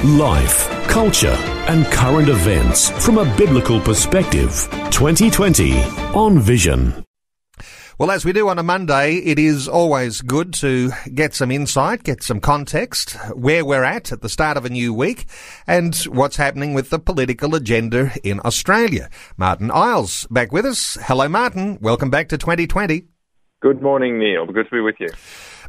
Life, culture, and current events from a biblical perspective. 2020 on Vision. Well, as we do on a Monday, it is always good to get some insight, get some context, where we're at at the start of a new week, and what's happening with the political agenda in Australia. Martyn Iles back with us. Hello, Martyn. Welcome back to 2020. Good morning, Neil. Good to be with you.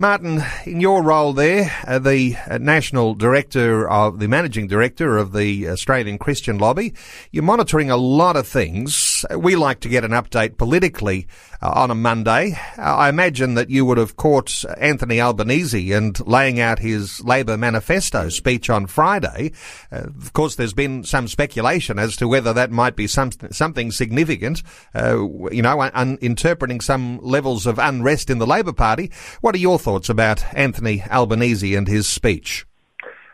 Martyn, in your role there, uh, the uh, national director of the managing director of the Australian Christian Lobby, you're monitoring a lot of things. We like to get an update politically on a Monday. Uh, I imagine that you would have caught Anthony Albanese and laying out his Labor manifesto speech on Friday. Uh, of course, there's been some speculation as to whether that might be some, something significant, uh, you know, un- interpreting some levels of unrest in the Labor Party. What are your thoughts? thoughts about Anthony Albanese and his speech?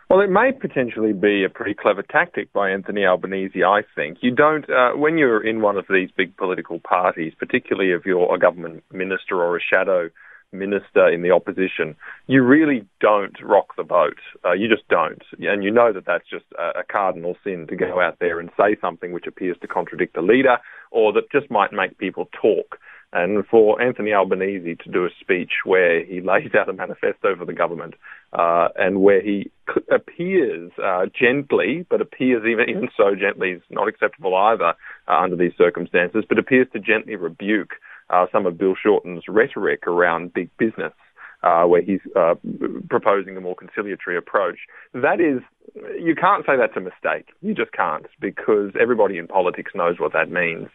Well, it may potentially be a pretty clever tactic by Anthony Albanese, I think. You don't, uh, when you're in one of these big political parties, particularly if you're a government minister or a shadow minister in the opposition, you really don't rock the boat. Uh, you just don't. And you know that that's just a, a cardinal sin to go out there and say something which appears to contradict the leader or that just might make people talk. And for Anthony Albanese to do a speech where he lays out a manifesto for the government uh, and where he appears uh, gently, but appears even, even so gently is not acceptable either uh, under these circumstances, but appears to gently rebuke uh, some of Bill Shorten's rhetoric around big business uh, where he's uh, proposing a more conciliatory approach. That is, you can't say that's a mistake. You just can't because everybody in politics knows what that means.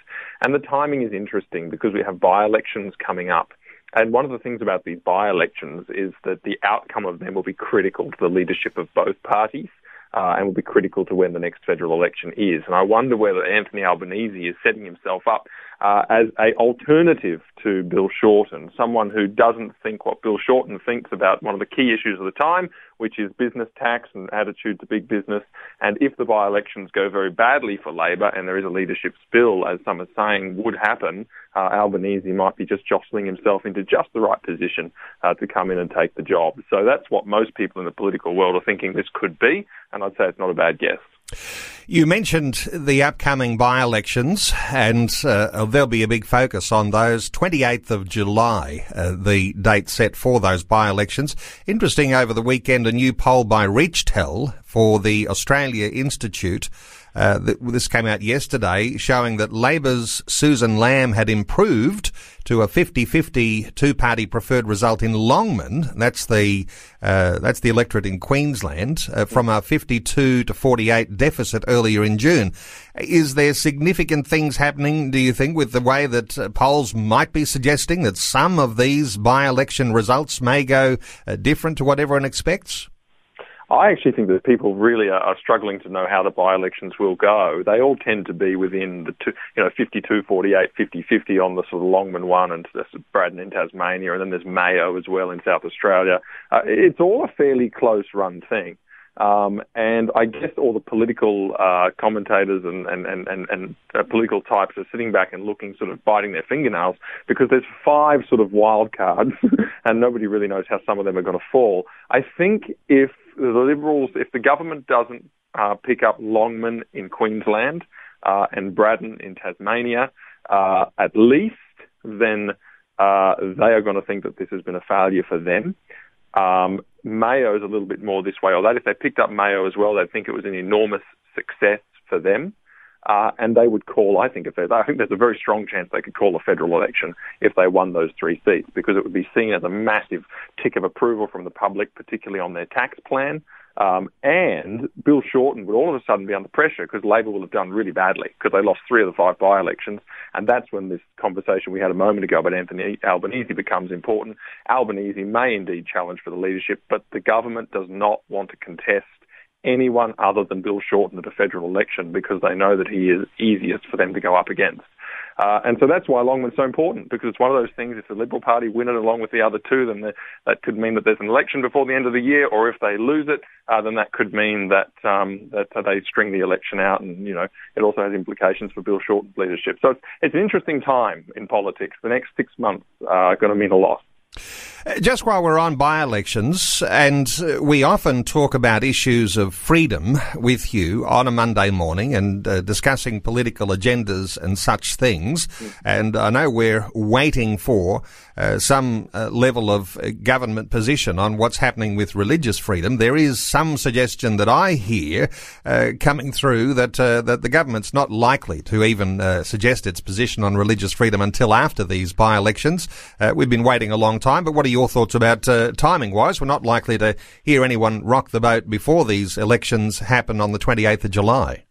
And the timing is interesting because we have by elections coming up. And one of the things about these by elections is that the outcome of them will be critical to the leadership of both parties uh, and will be critical to when the next federal election is. And I wonder whether Anthony Albanese is setting himself up uh, as a alternative to Bill Shorten, someone who doesn't think what Bill Shorten thinks about one of the key issues of the time, which is business tax and attitude to big business. And if the by-elections go very badly for Labor and there is a leadership spill, as some are saying would happen, uh, Albanese might be just jostling himself into just the right position uh, to come in and take the job. So that's what most people in the political world are thinking this could be, and I'd say it's not a bad guess. You mentioned the upcoming by-elections, and uh, there'll be a big focus on those. 28th of July, uh, the date set for those by-elections. Interesting, over the weekend, a new poll by ReachTel for the Australia Institute uh, this came out yesterday showing that Labor's Susan Lamb had improved to a 50-50 two-party preferred result in Longman. That's the uh, that's the electorate in Queensland uh, from a 52 to 48 deficit earlier in June. Is there significant things happening? Do you think with the way that uh, polls might be suggesting that some of these by-election results may go uh, different to what everyone expects? I actually think that people really are, are struggling to know how the by-elections will go. They all tend to be within the two, you know, 52, 48, 50, 50 on the sort of Longman one and Braddon in Tasmania, and then there's Mayo as well in South Australia. Uh, it's all a fairly close run thing. Um, and I guess all the political uh, commentators and, and, and, and, and uh, political types are sitting back and looking, sort of biting their fingernails, because there's five sort of wild cards, and nobody really knows how some of them are going to fall. I think if the Liberals, if the government doesn't uh, pick up Longman in Queensland uh, and Braddon in Tasmania, uh, at least, then uh, they are going to think that this has been a failure for them. Um, Mayo is a little bit more this way, although if they picked up Mayo as well, they'd think it was an enormous success for them. Uh, and they would call, I think, if they, I think there's a very strong chance they could call a federal election if they won those three seats, because it would be seen as a massive tick of approval from the public, particularly on their tax plan. Um, and Bill Shorten would all of a sudden be under pressure because Labor will have done really badly because they lost three of the five by-elections. And that's when this conversation we had a moment ago about Anthony Albanese becomes important. Albanese may indeed challenge for the leadership, but the government does not want to contest anyone other than Bill Shorten at a federal election because they know that he is easiest for them to go up against. Uh, and so that's why Longman's so important because it's one of those things. If the Liberal Party win it along with the other two, then the, that could mean that there's an election before the end of the year, or if they lose it, uh, then that could mean that um, that uh, they string the election out, and you know it also has implications for Bill Shorten's leadership. So it's, it's an interesting time in politics. The next six months are going to mean a lot. Just while we're on by elections, and we often talk about issues of freedom with you on a Monday morning and uh, discussing political agendas and such things. And I know we're waiting for uh, some uh, level of uh, government position on what's happening with religious freedom. There is some suggestion that I hear uh, coming through that uh, that the government's not likely to even suggest its position on religious freedom until after these by elections. we've been waiting a long time, but what are your thoughts about uh, timing wise? We're not likely to hear anyone rock the boat before these elections happen on the 28th of July.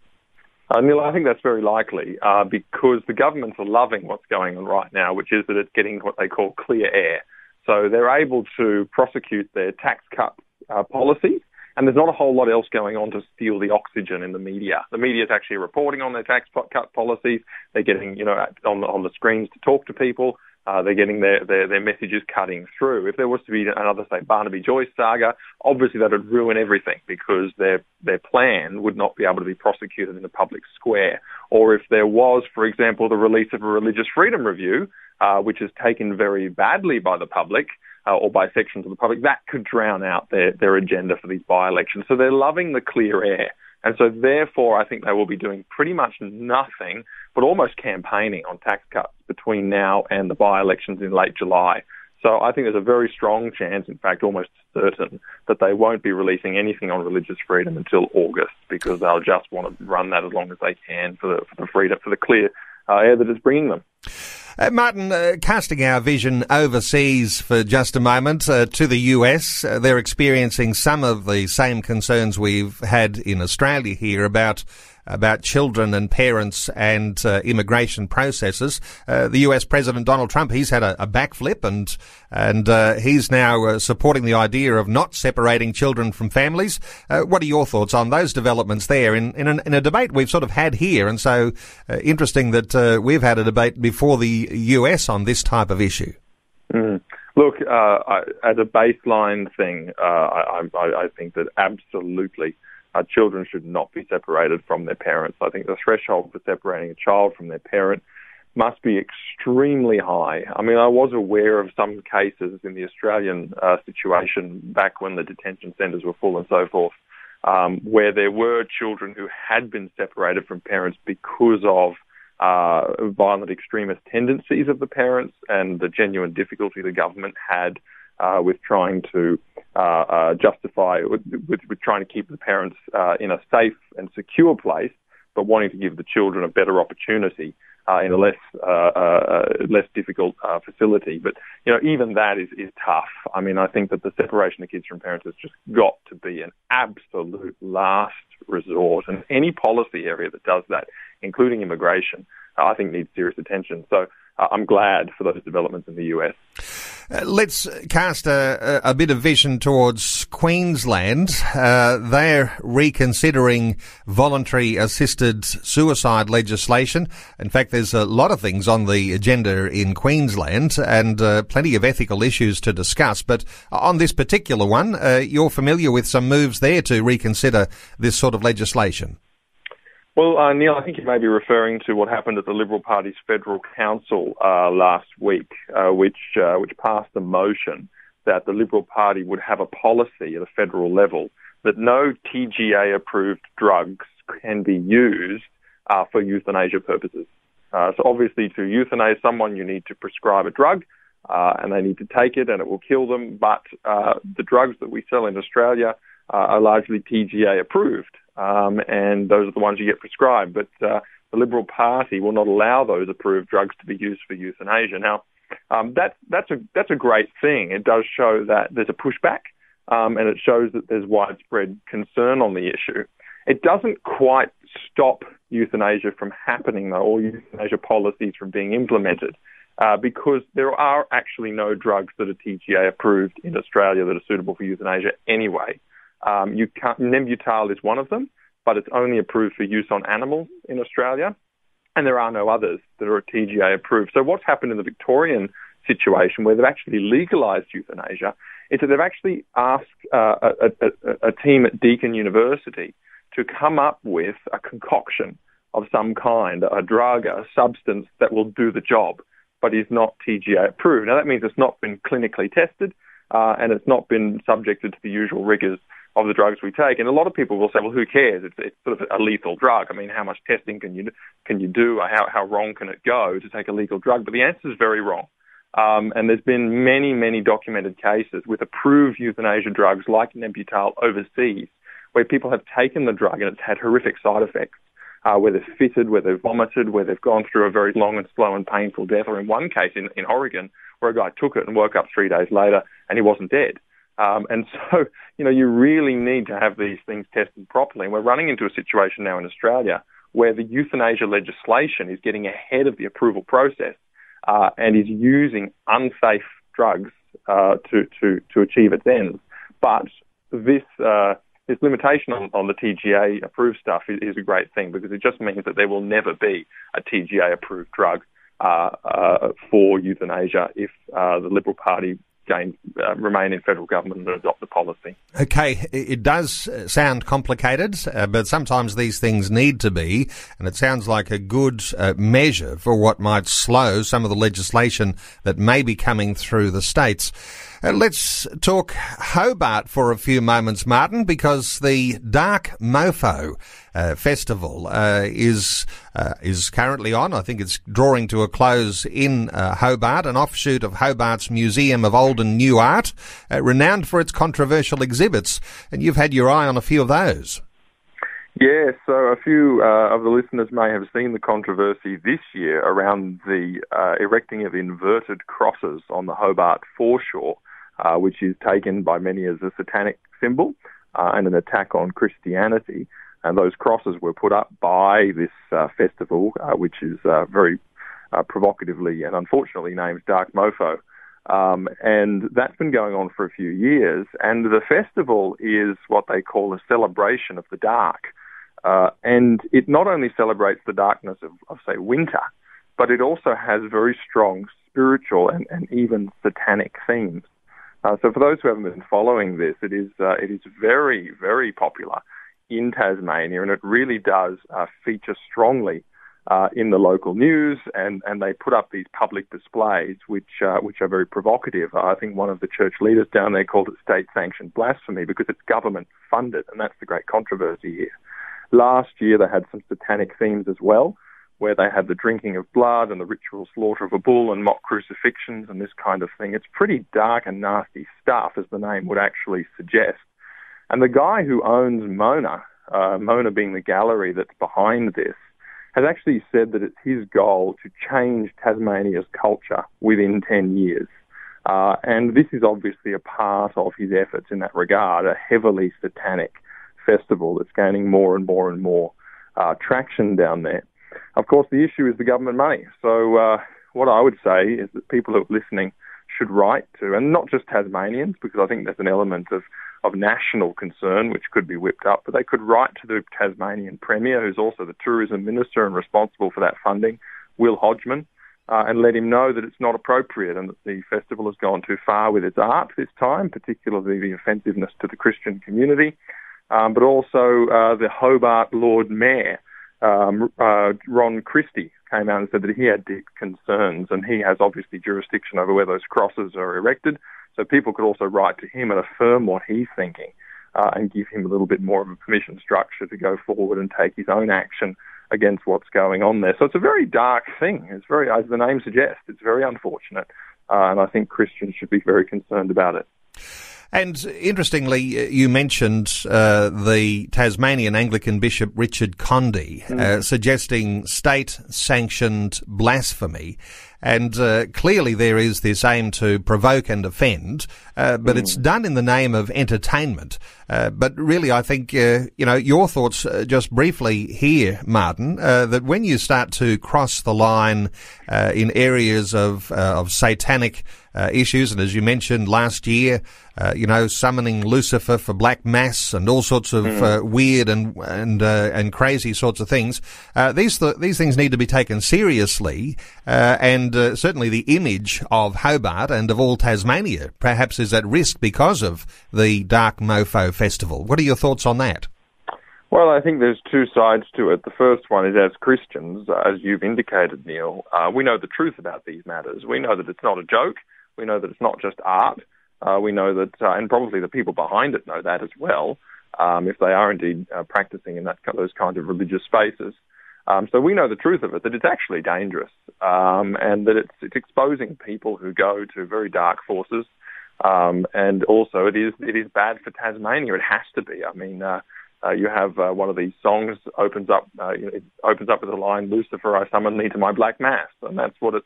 Uh, Neil, I think that's very likely uh, because the governments are loving what's going on right now, which is that it's getting what they call clear air. So they're able to prosecute their tax cut uh, policies, and there's not a whole lot else going on to steal the oxygen in the media. The media is actually reporting on their tax cut policies. They're getting, you know, on the, on the screens to talk to people. Uh, they're getting their, their, their messages cutting through. If there was to be another, say, Barnaby Joyce saga, obviously that would ruin everything because their their plan would not be able to be prosecuted in the public square. Or if there was, for example, the release of a religious freedom review, uh, which is taken very badly by the public, uh, or by sections of the public, that could drown out their, their agenda for these by elections. So they're loving the clear air. And so, therefore, I think they will be doing pretty much nothing, but almost campaigning on tax cuts between now and the by elections in late July. So I think there's a very strong chance, in fact, almost certain, that they won't be releasing anything on religious freedom until August because they'll just want to run that as long as they can for the, for the freedom, for the clear air that is bringing them. Uh, Martyn, uh, casting our vision overseas for just a moment uh, to the US, uh, they're experiencing some of the same concerns we've had in Australia here about about children and parents and uh, immigration processes. Uh, the U.S. President Donald Trump, he's had a, a backflip and and uh, he's now uh, supporting the idea of not separating children from families. Uh, what are your thoughts on those developments there in in, an, in, a debate we've sort of had here? And so uh, interesting that we've had a debate before the U.S. on this type of issue. Mm. Look, I, as a baseline thing, I, I, I think that absolutely uh, children should not be separated from their parents. I think the threshold for separating a child from their parent must be extremely high. I mean, I was aware of some cases in the Australian uh, situation back when the detention centres were full and so forth, um, where there were children who had been separated from parents because of uh, violent extremist tendencies of the parents and the genuine difficulty the government had uh, with trying to uh, uh, justify, with, with, trying to keep the parents uh, in a safe and secure place, but wanting to give the children a better opportunity uh, in a less uh, less difficult facility. But you know, even that is is tough. I mean, I think that the separation of kids from parents has just got to be an absolute last resort, and any policy area that does that, including immigration, I think needs serious attention. So I'm glad for those developments in the US. Uh, let's cast a, a, bit of vision towards Queensland. Uh, they're reconsidering voluntary assisted suicide legislation. In fact, there's a lot of things on the agenda in Queensland and uh, plenty of ethical issues to discuss. But on this particular one, uh, you're familiar with some moves there to reconsider this sort of legislation. Well, uh, Neil, I think you may be referring to what happened at the Liberal Party's federal council uh, last week, uh, which uh, which passed a motion that the Liberal Party would have a policy at a federal level that no TGA-approved drugs can be used uh, for euthanasia purposes. Uh, so, obviously, to euthanize someone, you need to prescribe a drug. and they need to take it, and it will kill them. But the drugs that we sell in Australia are largely TGA approved um, and those are the ones you get prescribed. But uh, the Liberal Party will not allow those approved drugs to be used for euthanasia. Now, um, that's that's a that's a great thing. It does show that there's a pushback, um, and it shows that there's widespread concern on the issue. It doesn't quite stop euthanasia from happening, though, or euthanasia policies from being implemented, uh, because there are actually no drugs that are TGA approved in Australia that are suitable for euthanasia anyway. Um, you can't, Nembutal is one of them, but it's only approved for use on animals in Australia, and there are no others that are TGA approved. So what's happened in the Victorian situation where they've actually legalised euthanasia is that they've actually asked uh, a, a, a team at Deakin University to come up with a concoction of some kind, a drug, a substance that will do the job, but is not TGA approved. Now that means it's not been clinically tested uh, and it's not been subjected to the usual rigours of the drugs we take. And a lot of people will say, well, who cares? It's, it's sort of a lethal drug. I mean, how much testing can you can you do? How how wrong can it go to take a legal drug? But the answer is very wrong. Um, and there's been many, many documented cases with approved euthanasia drugs like Nembutal overseas, where people have taken the drug and it's had horrific side effects, uh, where they've fitted, where they've vomited, where they've gone through a very long and slow and painful death, or in one case in, in Oregon, where a guy took it and woke up three days later and he wasn't dead. Um, and so, you know, you really need to have these things tested properly. And we're running into a situation now in Australia where the euthanasia legislation is getting ahead of the approval process uh, and is using unsafe drugs uh, to, to, to achieve its ends. But this, uh, this limitation on, on the TGA approved stuff is, is, a great thing because it just means that there will never be a TGA approved drug for euthanasia if uh, the Liberal Party gain, uh, remain in federal government and adopt the policy. Okay, it does sound complicated, uh, but sometimes these things need to be, and it sounds like a good uh, measure for what might slow some of the legislation that may be coming through the states. Uh, let's talk Hobart for a few moments, Martyn, because the Dark Mofo uh, Festival uh, is uh, is currently on. I think it's drawing to a close in uh, Hobart, an offshoot of Hobart's Museum of Old and New Art, uh, renowned for its controversial exhibits. And you've had your eye on a few of those. Yeah, so a few uh, of the listeners may have seen the controversy this year around the erecting of inverted crosses on the Hobart foreshore, which is taken by many as a satanic symbol and an attack on Christianity. And those crosses were put up by this uh, festival, uh, which is very provocatively and unfortunately named Dark Mofo. Um, and that's been going on for a few years. And the festival is what they call a celebration of the dark. Uh, and it not only celebrates the darkness of, of, say, winter, but it also has very strong spiritual and, and even satanic themes. Uh, so for those who haven't been following this, it is uh, it is very very popular in Tasmania, and it really does uh, feature strongly uh, in the local news, and, and they put up these public displays which uh, which are very provocative. I think one of the church leaders down there called it state-sanctioned blasphemy because it's government funded, and that's the great controversy here. Last year they had some satanic themes as well, where they had the drinking of blood and the ritual slaughter of a bull and mock crucifixions and this kind of thing. It's pretty dark and nasty stuff, as the name would actually suggest. And the guy who owns Mona, uh, Mona being the gallery that's behind this, has actually said that it's his goal to change Tasmania's culture within 10 years. Uh, and this is obviously a part of his efforts in that regard, a heavily satanic festival that's gaining more and more and more uh, traction down there. Of course, the issue is the government money. So, uh, what I would say is that people who are listening should write to, and not just Tasmanians, because I think there's an element of, of national concern which could be whipped up, but they could write to the Tasmanian Premier, who's also the Tourism Minister and responsible for that funding, Will Hodgman, uh, and let him know that it's not appropriate and that the festival has gone too far with its art this time, particularly the offensiveness to the Christian community, um, but also uh, the Hobart Lord Mayor, um, uh, Ron Christie, came out and said that he had deep concerns, and he has obviously jurisdiction over where those crosses are erected. So people could also write to him and affirm what he's thinking, uh, and give him a little bit more of a permission structure to go forward and take his own action against what's going on there. So it's a very dark thing. It's very, as the name suggests, it's very unfortunate, uh, and I think Christians should be very concerned about it. And interestingly, you mentioned uh, the Tasmanian Anglican Bishop Richard Condie mm. uh, suggesting state sanctioned blasphemy. And uh, clearly, there is this aim to provoke and offend, uh, but mm. it's done in the name of entertainment. Uh, but really, I think uh, you know your thoughts uh, just briefly here, Martyn. Uh, that when you start to cross the line in areas of of satanic uh, issues. And as you mentioned last year, uh, you know, summoning Lucifer for black mass and all sorts of mm. weird and and and crazy sorts of things. these th- these things need to be taken seriously, and certainly the image of Hobart and of all Tasmania perhaps is at risk because of the Dark Mofo Festival. What are your thoughts on that? Well, I think there's two sides to it. The first one is as Christians, as you've indicated, Neil, uh, we know the truth about these matters. We know that it's not a joke. We know that it's not just art. Uh, we know that, uh, and probably the people behind it know that as well, um, if they are indeed uh, practicing in that those kinds of religious spaces. Um, so we know the truth of it, that it's actually dangerous, um, and that it's, it's exposing people who go to very dark forces. Um, and also, it is it is bad for Tasmania. It has to be. I mean, uh, uh, you have uh, one of these songs opens up it opens up with the line "Lucifer, I summon thee to my black mass," and that's what it's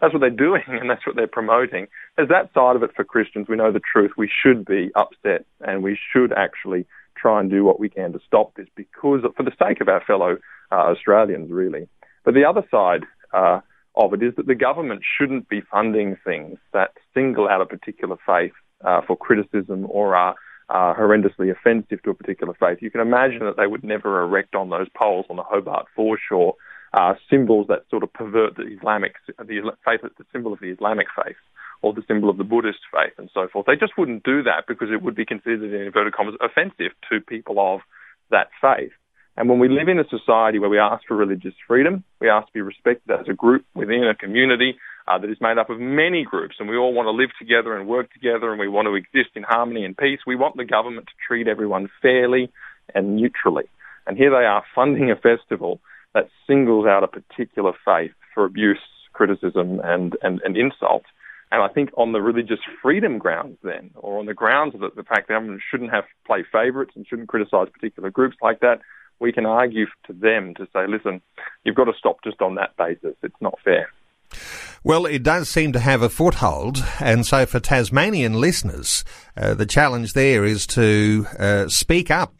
that's what they're doing and that's what they're promoting. There's that side of it for Christians. We know the truth. We should be upset and we should actually try and do what we can to stop this because for the sake of our fellow uh, Australians, really. But the other side uh, of it is that the government shouldn't be funding things that single out a particular faith uh, for criticism or are uh, horrendously offensive to a particular faith. You can imagine that they would never erect on those poles on the Hobart foreshore uh, symbols that sort of pervert the Islamic the faith, the symbol of the Islamic faith or the symbol of the Buddhist faith and so forth. They just wouldn't do that because it would be considered, in inverted commas, offensive to people of that faith. And when we live in a society where we ask for religious freedom, we ask to be respected as a group within a community, uh, that is made up of many groups, and we all want to live together and work together, and we want to exist in harmony and peace. We want the government to treat everyone fairly and neutrally. And here they are funding a festival that singles out a particular faith for abuse, criticism, and, and, and insult. And I think on the religious freedom grounds, then, or on the grounds of the fact that government shouldn't have play favourites and shouldn't criticise particular groups like that, we can argue to them to say, listen, you've got to stop just on that basis. It's not fair. Well, it does seem to have a foothold, and so for Tasmanian listeners, uh, the challenge there is to uh, speak up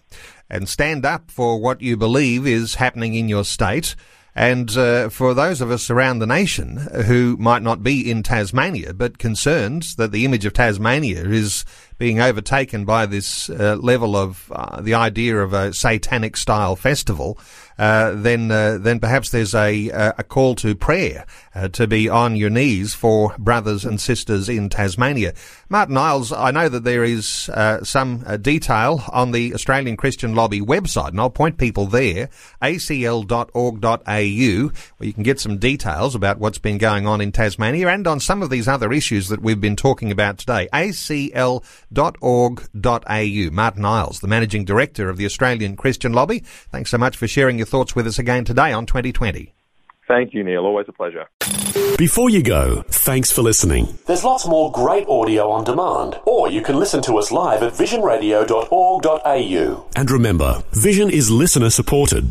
and stand up for what you believe is happening in your state. And uh, for those of us around the nation who might not be in Tasmania, but concerned that the image of Tasmania is being overtaken by this uh, level of uh, the idea of a satanic style festival, uh, then uh, then perhaps there's a a call to prayer uh, to be on your knees for brothers and sisters in Tasmania. Martyn Iles, I know that there is uh, some detail on the Australian Christian Lobby website, and I'll point people there, acl.org.au, where you can get some details about what's been going on in Tasmania and on some of these other issues that we've been talking about today. acl.org.au. Martyn Iles, the managing director of the Australian Christian Lobby. Thanks so much for sharing your your thoughts with us again today on 2020. Thank you, Neil. Always a pleasure. Before you go, thanks for listening. There's lots more great audio on demand, or you can listen to us live at visionradio.org.au. And remember, Vision is listener supported.